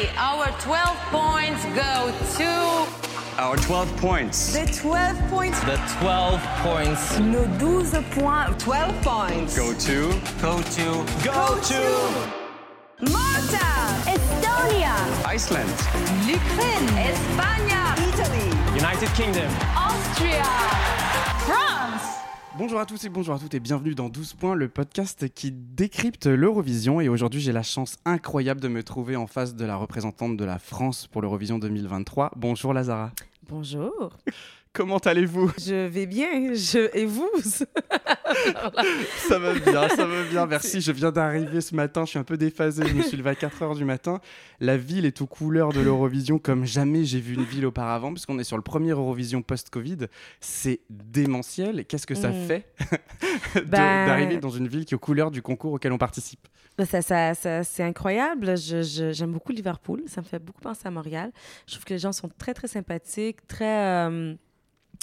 Finally, our 12 points go to Our 12 points. The 12 points. The 12 points Nos 12 points. 12 points. Go to. go to Go to. Malta. Estonia, Iceland. L'Ukraine. España, Italy. United Kingdom. Austria, France. Bonjour à tous et bonjour à toutes et bienvenue dans 12 points, le podcast qui décrypte l'Eurovision. Et aujourd'hui, j'ai la chance incroyable de me trouver en face de la représentante de la France pour l'Eurovision 2023. Bonjour Lazara. Bonjour. Comment allez-vous? Je vais bien. Je... Et vous? Ça va bien, ça va bien. Merci. Je viens d'arriver ce matin. Je suis un peu déphasé. Je me suis levé à 4 heures du matin. La ville est aux couleurs de l'Eurovision comme jamais j'ai vu une ville auparavant, puisqu'on est sur le premier Eurovision post-Covid. C'est démentiel. Qu'est-ce que ça Mm. fait Ben- d'arriver dans une ville qui est aux couleurs du concours auquel on participe? Ça, ça, ça- C'est incroyable. J'aime beaucoup Liverpool. Ça me fait beaucoup penser à Montréal. Je trouve que les gens sont très, très sympathiques, très euh,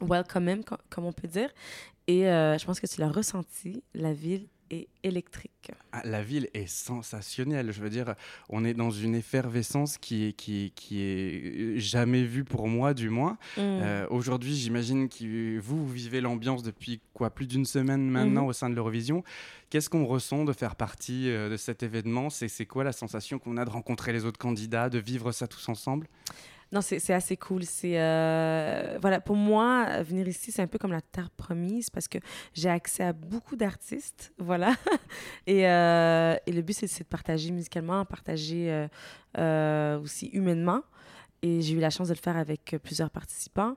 welcoming, co- comme on peut dire. Et euh, je pense que tu l'as ressenti. La ville est électrique. Ah, la ville est sensationnelle. Je veux dire, on est dans une effervescence qui est, qui est, qui est jamais vue pour moi, du moins. Mm. Euh, Aujourd'hui, j'imagine que vous, vous vivez l'ambiance depuis quoi, plus d'une semaine maintenant Mhm. au sein de l'Eurovision. Qu'est-ce qu'on ressent de faire partie euh, de cet événement? C'est c'est quoi la sensation qu'on a de rencontrer les autres candidats, de vivre ça tous ensemble? Non, c'est assez cool. C'est euh, voilà, pour moi, venir ici, c'est un peu comme la terre promise parce que j'ai accès à beaucoup d'artistes, voilà. et, euh, et le but, c'est de partager musicalement, partager euh, aussi humainement. Et j'ai eu la chance de le faire avec plusieurs participants.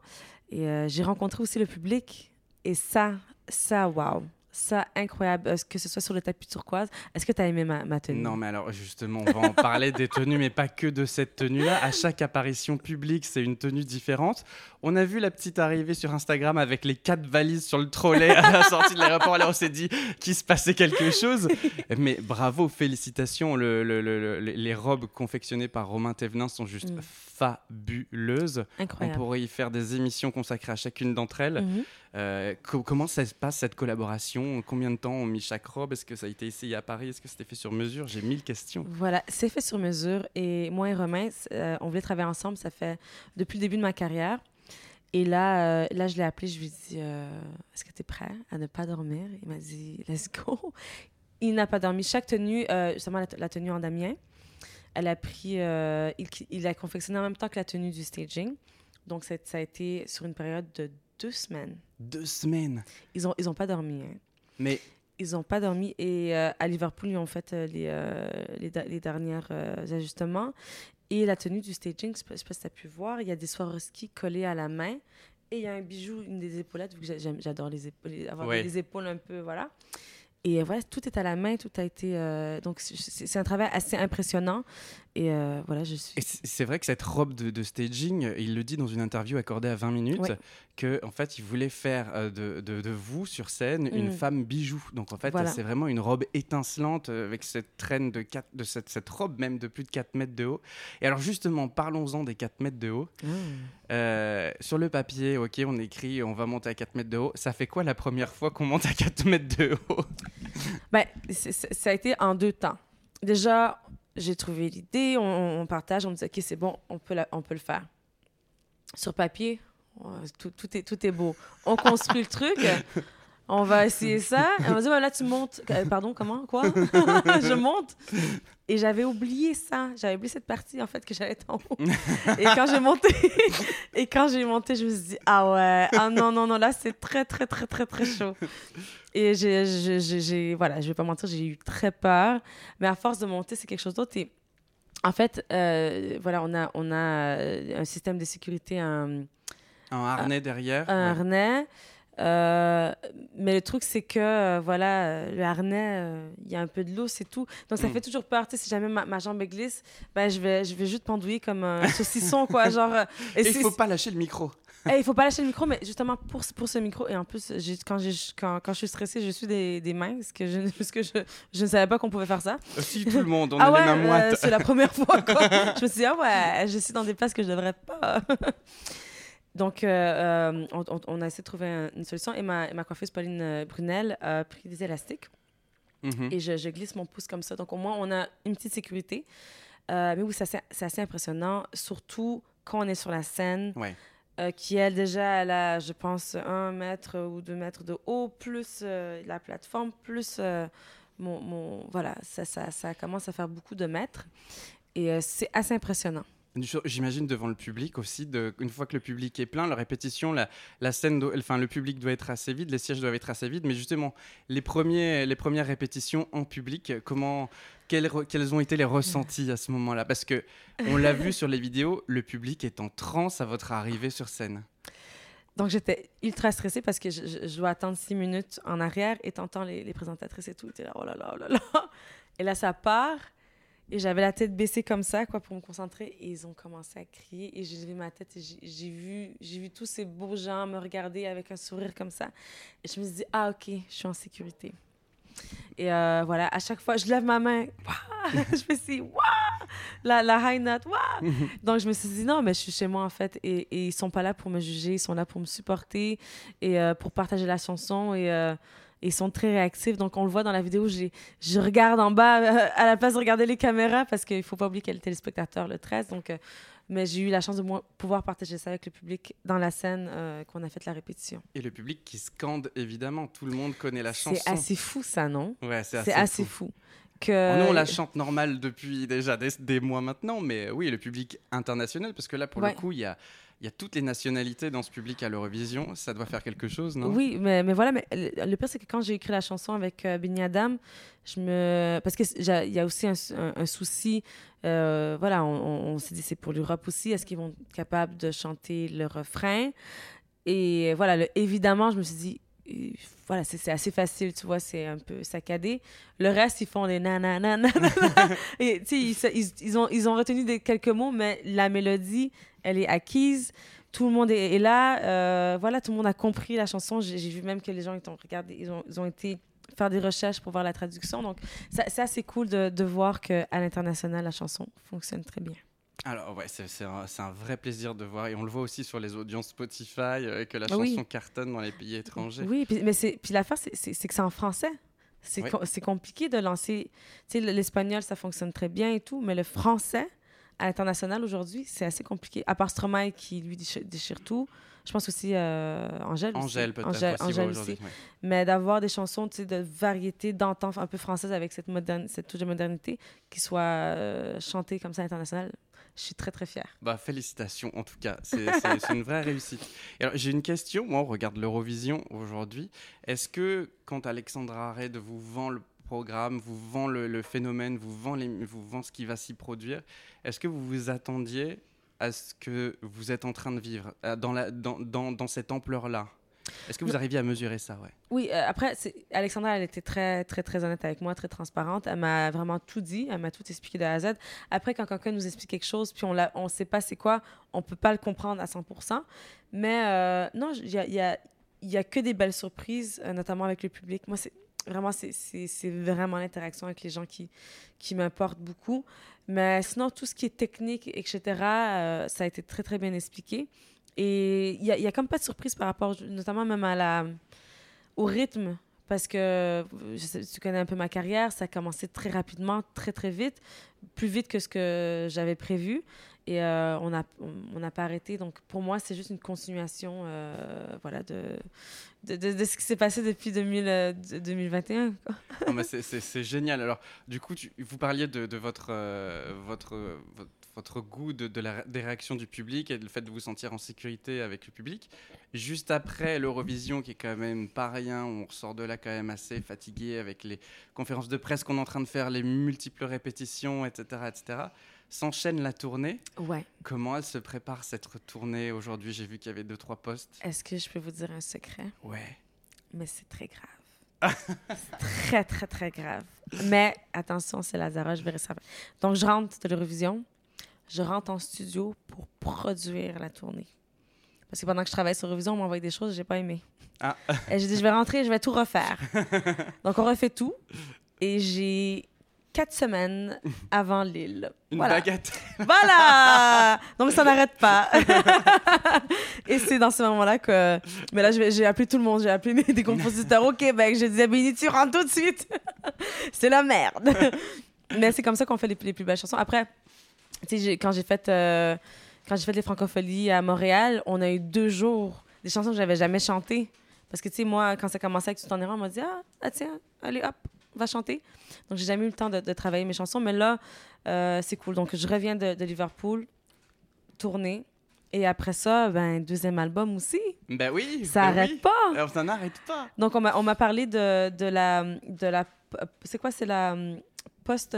Et j'ai rencontré aussi le public. Et ça, ça, wow, ça incroyable. Est-ce que ce soit sur le tapis turquoise, est-ce que tu as aimé ma, ma tenue? Non, mais alors justement, on va en parler des tenues, mais pas que de cette tenue-là. À chaque apparition publique, c'est une tenue différente. On a vu la petite arrivée sur Instagram avec les quatre valises sur le trolley à la sortie de l'aéroport. Là, on s'est dit qu'il se passait quelque chose. Mais bravo, félicitations. Le- le- le- le- les robes confectionnées par Romain Thévenin sont juste Mm. fabuleuses. On Incroyable. pourrait y faire des émissions consacrées à chacune d'entre elles. Mhm. Euh, co- comment ça se passe cette collaboration? Combien de temps ont mis chaque robe? Est-ce que ça a été essayé à Paris? Est-ce que c'était fait sur mesure? J'ai mille questions. Voilà, c'est fait sur mesure. Et moi et Romain, euh, on voulait travailler ensemble, ça fait depuis le début de ma carrière. Et là, euh, là je l'ai appelé, je lui ai dit euh, Est-ce que tu es prêt à ne pas dormir? Il m'a dit Let's go. Il n'a pas dormi. Chaque tenue, euh, justement la, la tenue en Damien, elle a pris. euh, il, il a confectionné en même temps que la tenue du staging. Donc, ça a été sur une période de deux semaines. Deux semaines. Ils n'ont ils ont pas dormi. hein. Mais Ils n'ont pas dormi et euh, à Liverpool, ils ont fait euh, les, euh, les, les derniers ajustements. Et la tenue du staging, je ne sais pas si tu as pu voir, il y a des Swarovski collés à la main et il y a un bijou, une des épaulettes, vu que j'adore les épaules, avoir Ouais. des épaules un peu, voilà. Et voilà, tout est à la main, tout a été... euh, donc, c'est- un travail assez impressionnant. Et euh, voilà, je suis... c'est vrai que cette robe de, de staging, il le dit dans une interview accordée à 20 minutes, Ouais. Que en fait, il voulait faire euh, de, de- de vous sur scène une Mm. femme bijou. Donc en fait, Voilà. c'est vraiment une robe étincelante euh, avec cette traîne de, quatre- de cette, cette robe même de plus de 4 mètres de haut. Et alors justement, parlons-en des 4 mètres de haut. Ah. Euh, sur le papier, ok, on écrit on va monter à 4 mètres de haut. Ça fait quoi la première fois qu'on monte à 4 mètres de haut? Ben, ça a été en deux temps. Déjà, j'ai trouvé l'idée, on, on partage, on me dit, OK, c'est bon, on peut, la- on peut le faire. Sur papier, tout, tout est, tout est beau. On construit le truc, on va essayer ça. Et on va dire, voilà, tu montes. Euh, Pardon, comment? Quoi? je monte. Et j'avais oublié ça. J'avais oublié cette partie, en fait, que j'allais être en haut. Et quand j'ai monté, et quand j'ai monté, je me suis dit, ah ouais, ah non, non, non, là, c'est très, très, très, très, très chaud. Et j'ai- j'ai- voilà, je vais pas mentir, j'ai eu très peur. Mais à force de monter, c'est quelque chose d'autre. Et en fait, euh, voilà, on a, on a euh, un système de sécurité, un, Un harnais derrière. un ouais. harnais. Euh, mais le truc, c'est que, euh, voilà, le harnais, euh, il y a un peu de l'eau, c'est tout. Donc, ça Mm. fait toujours peur. Si jamais ma, ma jambe glisse, ben, je vais, je vais juste pendouiller comme un saucisson, quoi. Genre, et il faut pas lâcher le micro. Eh, il faut pas lâcher le micro, mais justement pour, ce- pour ce micro, et en plus, quand, quand, quand je suis stressée, je suis des, des mains, parce que, je, parce que je, je ne savais pas qu'on pouvait faire ça. Si tout le monde, on ah a ouais, les mains moites. c'est la première fois. Quoi. je me suis dit, ah ouais, je suis dans des places que je devrais pas. Donc, euh, euh, on, a essayé de trouver un- une solution, et ma, coiffeuse Pauline euh, Brunel a pris des élastiques Mhm. et je, je glisse mon pouce comme ça. Donc, au moins, on a une petite sécurité. Euh, mais oui, c'est assez, impressionnant, surtout quand on est sur la scène, Ouais. euh, qui, elle, déjà, elle a, je pense, un mètre ou deux mètres de haut, plus euh, la plateforme, plus euh, mon, mon- Voilà, ça, ça, ça commence à faire beaucoup de mètres. Et c'est assez impressionnant. J'imagine devant le public aussi, une fois que le public est plein, la répétition, la, scène, enfin le public doit être assez vide, les sièges doivent être assez vides, mais justement, les, premières répétitions en public, comment, quels, ont été les ressentis à ce moment-là? Parce que on l'a vu sur les vidéos, le public est en transe à votre arrivée sur scène. Donc, j'étais ultra stressée parce que je, dois attendre six minutes en arrière et t'entends les, présentatrices et tout. Là, oh là là, oh là là. Et là, ça part. Et j'avais la tête baissée comme ça, quoi, pour me concentrer. Et ils ont commencé à crier. Et j'ai levé ma tête et j'ai- vu, j'ai vu tous ces beaux gens me regarder avec un sourire comme ça. Et je me suis dit, ah, OK, je suis en sécurité. Et euh, voilà, à chaque fois, je lève ma main. Je fais si, waouh! La, la high note, waouh! Donc, je me suis dit, non, mais je suis chez moi, en fait. Et, et ils sont pas là pour me juger, ils sont là pour me supporter et euh, pour partager la chanson. Et euh, ils sont très réactifs. Donc, on le voit dans la vidéo, j'ai- je regarde en bas euh, à la place de regarder les caméras parce qu'il faut pas oublier qu'il y a le téléspectateur le 13. Donc, euh, mais j'ai eu la chance de pouvoir partager ça avec le public dans la scène euh, qu'on a fait la répétition. Et le public qui scande, évidemment, tout le monde connaît la chanson. C'est assez fou, ça, non? Ouais, c'est assez, fou. fou. Que... Nous, on la chante normale depuis déjà des, des mois maintenant, mais oui, le public international, parce que là, pour Ouais. le coup, il y a, il y a toutes les nationalités dans ce public à l'Eurovision. Ça doit faire quelque chose, non? Oui, mais, mais voilà, mais le, pire, c'est que quand j'ai écrit la chanson avec euh, Benny Adam, je me... Parce qu'il y a aussi un, souci, euh, voilà, on, s'est dit c'est pour l'Europe aussi, est-ce qu'ils vont être capables de chanter le refrain? Et voilà, évidemment, je me suis dit, voilà, c'est c'est assez facile, tu vois, c'est un peu saccadé. Le reste, ils font des nanana. Et ils, ils, ils ont, ils ont retenu des, quelques mots, mais la mélodie, elle est acquise. Tout le monde est, est là. euh, voilà, tout le monde a compris la chanson. J'ai vu même que les gens ils ont regardé, ils ont, ils ont été faire des recherches pour voir la traduction. Donc, ça- c'est assez cool de, de voir qu'à l'international, la chanson fonctionne très bien. Alors, ouais, c'est un, vrai plaisir de voir. Et on le voit aussi sur les audiences Spotify, euh, que la Ah oui. chanson cartonne dans les pays étrangers. Oui, puis, mais c'est, puis l'affaire, c'est, que c'est en français. C'est, Oui. compliqué de lancer. Tu sais, l'espagnol, ça fonctionne très bien et tout, mais le français, à l'international aujourd'hui, c'est assez compliqué. À part Stromae qui, lui, déchire, déchire tout. Je pense aussi euh, Angèle. Angèle, peut-être, Angèle, aussi, Angèle ouais, aujourd'hui, aussi. ouais. Mais d'avoir des chansons de variété, d'antan un peu française avec cette, moderne, cette touche de modernité qui soit euh, chantée comme ça à l'international, je suis très, très fière. Bah, félicitations, en tout cas. C'est une vraie réussite. J'ai une question. Moi, on regarde l'Eurovision aujourd'hui. Est-ce que, quand Alexandra Arred vous vend le programme, vous vend le, le phénomène, vous vend, les- vous vend ce qui va s'y produire, est-ce que vous vous attendiez à ce que vous êtes en train de vivre, euh, dans, la, dans, dans, dans cette ampleur-là? Est-ce que vous arriviez à mesurer ça ouais? Oui, euh, après, Alexandra, elle était très, très, très honnête avec moi, très transparente. Elle m'a vraiment tout dit, elle m'a tout expliqué de A à Z. Après, quand quelqu'un nous explique quelque chose, puis on ne on sait pas c'est quoi, on peut pas le comprendre à 100% Mais euh, non, il y a, y, a, y a que des belles surprises, euh, notamment avec le public. Moi, c'est vraiment, c'est- vraiment l'interaction avec les gens qui, qui m'importe beaucoup. Mais sinon, tout ce qui est technique, etc., euh, ça a été très, très bien expliqué. Et il y a, a comme pas de surprise par rapport, notamment même à la, au rythme. Parce que tu connais un peu ma carrière, ça a commencé très rapidement, très très vite, plus vite que ce que j'avais prévu. Et euh, on n'a pas arrêté. Donc pour moi, c'est juste une continuation euh, voilà, de, ce qui s'est passé depuis 2000, euh, de- 2021. quoi. Non, mais c'est- génial. Alors, du coup, vous parliez de, votre, euh, euh, goût de, des réactions du public et le fait de vous sentir en sécurité avec le public. Juste après l'Eurovision, qui est quand même pas rien, on ressort de là quand même assez fatigué avec les conférences de presse qu'on est en train de faire, les multiples répétitions, etc., etc. S'enchaîne la tournée. Ouais. Comment elle se prépare cette tournée aujourd'hui? J'ai vu qu'il y avait deux, trois postes. Est-ce que je peux vous dire un secret? Ouais. Mais c'est très grave. très, très, très grave. Mais attention, c'est Lazara, je verrai ça. Donc, je rentre de l'Eurovision. Je rentre en studio pour produire la tournée. Parce que pendant que je travaille sur l'Eurovision, on m'envoie des choses que j'ai pas aimées. Ah. Et j'ai dit, je vais rentrer, je vais tout refaire. Donc, on refait tout. Et j'ai quatre semaines avant Lille. Une Voilà. baguette. Voilà! Donc, ça n'arrête pas. Et c'est dans ce moment-là que. Mais là, j'ai appelé tout le monde. J'ai appelé mes- des compositeurs au Québec. Je disais, Béni, tu rentres tout de suite. c'est la merde. Mais c'est comme ça qu'on fait les, les plus belles chansons. Après, Tu sais, quand j'ai fait, euh, quand j'ai fait les francopholies à Montréal, on a eu deux jours des chansons que j'avais jamais chantées. Parce que, tu sais, moi, quand ça commençait avec Tout en erreur, on m'a dit ah, ah, tiens, allez, hop, va chanter. Donc, j'ai jamais eu le temps de, de travailler mes chansons. Mais là, euh, c'est cool. Donc, je reviens de, de Liverpool, tournée. Et après ça, ben, deuxième album aussi. Ben oui. Ça ben arrête oui. pas. Alors, ça n'arrête pas. Donc, on m'a, on m'a parlé de, de la. De la c'est quoi? C'est la hum, post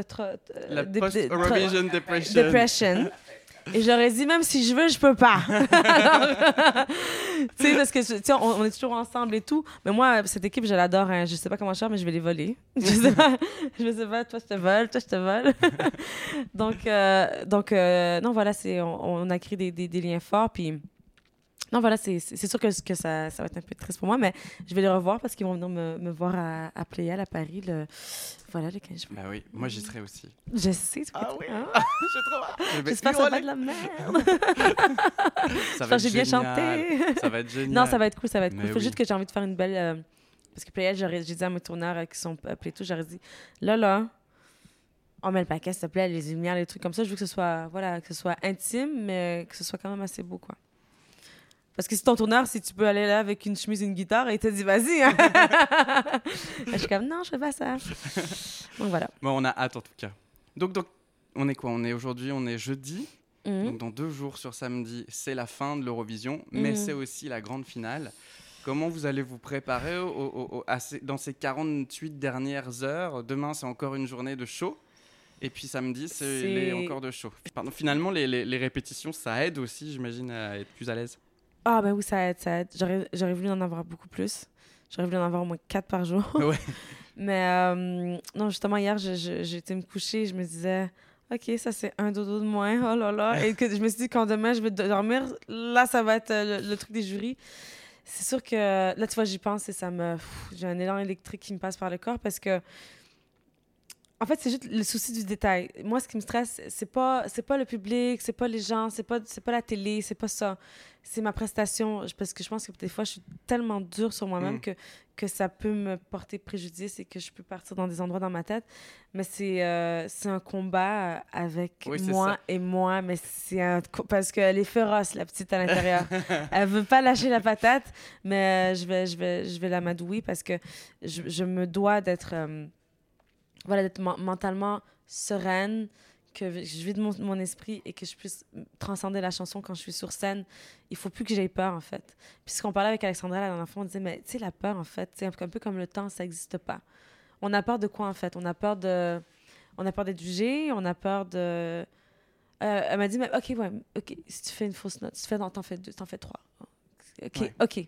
La dé- dé- post-Eurovision Depression. depression. Et j'aurais dit, même si je veux, je peux pas. Tu sais, parce que, tu sais, on, on est toujours ensemble et tout. Mais moi, cette équipe, je l'adore. Hein. Je sais pas comment faire, mais je vais les voler. Je sais pas, je sais pas toi, je te vole, toi, je te vole. donc, euh, donc euh, non, voilà, on, on a créé des, des, des liens forts. Puis, non, voilà, c'est, sûr que, que ça, ça va être un peu triste pour moi, mais je vais les revoir parce qu'ils vont venir me, me voir à, à Playel, à Paris, le, voilà, le 15 juin. Bah oui, moi j'y serai aussi. Je sais, tu Ah oui? hein? J'ai trop hâte. J'espère que ça va de la merde. Ça être j'ai bien génial. chanté. Ça va être génial. Non, ça va être cool, ça va être Mais cool. Faut oui. juste que j'ai envie de faire une belle. euh, Parce que Playel, j'aurais- j'ai dit à mes tourneurs euh, qui sont appelés tout, j'aurais dit là, là, on met le paquet, s'il te plaît, les lumières, les trucs comme ça. Je veux que ce soit, voilà, que ce soit intime, mais que ce soit quand même assez beau, quoi. Parce que si ton tourneur, si tu peux aller là avec une chemise et une guitare, et il te dit vas-y. hein. je suis comme non, je fais pas ça. Donc voilà. Bon, on a hâte en tout cas. Donc, donc on est quoi? On est aujourd'hui, on est jeudi. Mhm. Donc dans deux jours sur samedi, c'est la fin de l'Eurovision, mais Mhm. c'est aussi la grande finale. Comment vous allez vous préparer au- au- au- à ces- dans ces 48 dernières heures? Demain, c'est encore une journée de show. Et puis samedi, c'est encore de show. Pardon, finalement, les, les- les répétitions, ça aide aussi, j'imagine, à être plus à l'aise. Ah ben oui, ça aide, ça aide. J'aurais, voulu en avoir beaucoup plus. J'aurais voulu en avoir au moins quatre par jour. Ouais. Mais euh, non, justement, hier, j'étais me coucher et je me disais, OK, ça c'est un dodo de moins, oh là là. Et que je me suis dit, quand demain je vais dormir, là, ça va être euh, le, le truc des jurys. C'est sûr que là, tu vois, j'y pense et ça me. J'ai un élan électrique qui me passe par le corps parce que. En fait, c'est juste le souci du détail. Moi, ce qui me stresse, c'est pas, c'est pas le public, c'est pas les gens, c'est pas, c'est pas la télé, c'est pas ça. C'est ma prestation. Parce que je pense que des fois, je suis tellement dure sur moi-même Mm. que, que ça peut me porter préjudice et que je peux partir dans des endroits dans ma tête. Mais c'est, euh, c'est un combat euh, avec Oui, moi ça. et moi. Mais c'est un. Parce qu'elle est féroce, la petite à l'intérieur. Elle veut pas lâcher la patate, mais euh, je vais, je vais, je vais la madouer parce que je, je me dois d'être. euh, voilà, d'être men- mentalement sereine, que je vide mon, mon esprit et que je puisse transcender la chanson quand je suis sur scène. Il faut plus que j'aie peur, en fait. Puis ce qu'on parlait avec Alexandra la dernière fois, on disait, mais tu sais, la peur, en fait, c'est un peu comme le temps, ça n'existe pas. On a peur de quoi, en fait? On a peur de... On a peur d'être jugé, on a peur de... Euh, elle m'a dit, mais OK, ouais, OK, si tu fais une fausse note, si tu fais, t'en fais deux, t'en fais trois. OK, Ouais. OK.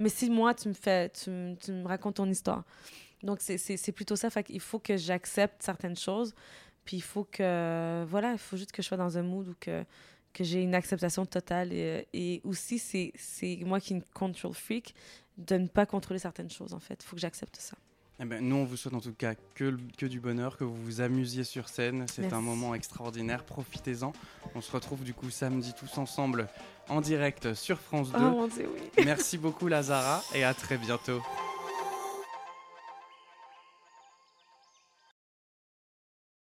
Mais si moi, tu me fais, tu me racontes ton histoire. Donc, c'est- plutôt ça. Fait qu'il faut que j'accepte certaines choses. Puis il faut que, voilà, il faut juste que je sois dans un mood où que, que j'ai une acceptation totale. Et, et aussi, c'est moi qui est une control freak, de ne pas contrôler certaines choses, en fait. Il faut que j'accepte ça. Eh ben, nous, on vous souhaite en tout cas que, que du bonheur, que vous vous amusiez sur scène. C'est un moment extraordinaire. Profitez-en. On se retrouve du coup samedi tous ensemble en direct sur France 2. Oh mon Dieu, oui. Merci beaucoup, Lazara, et à très bientôt.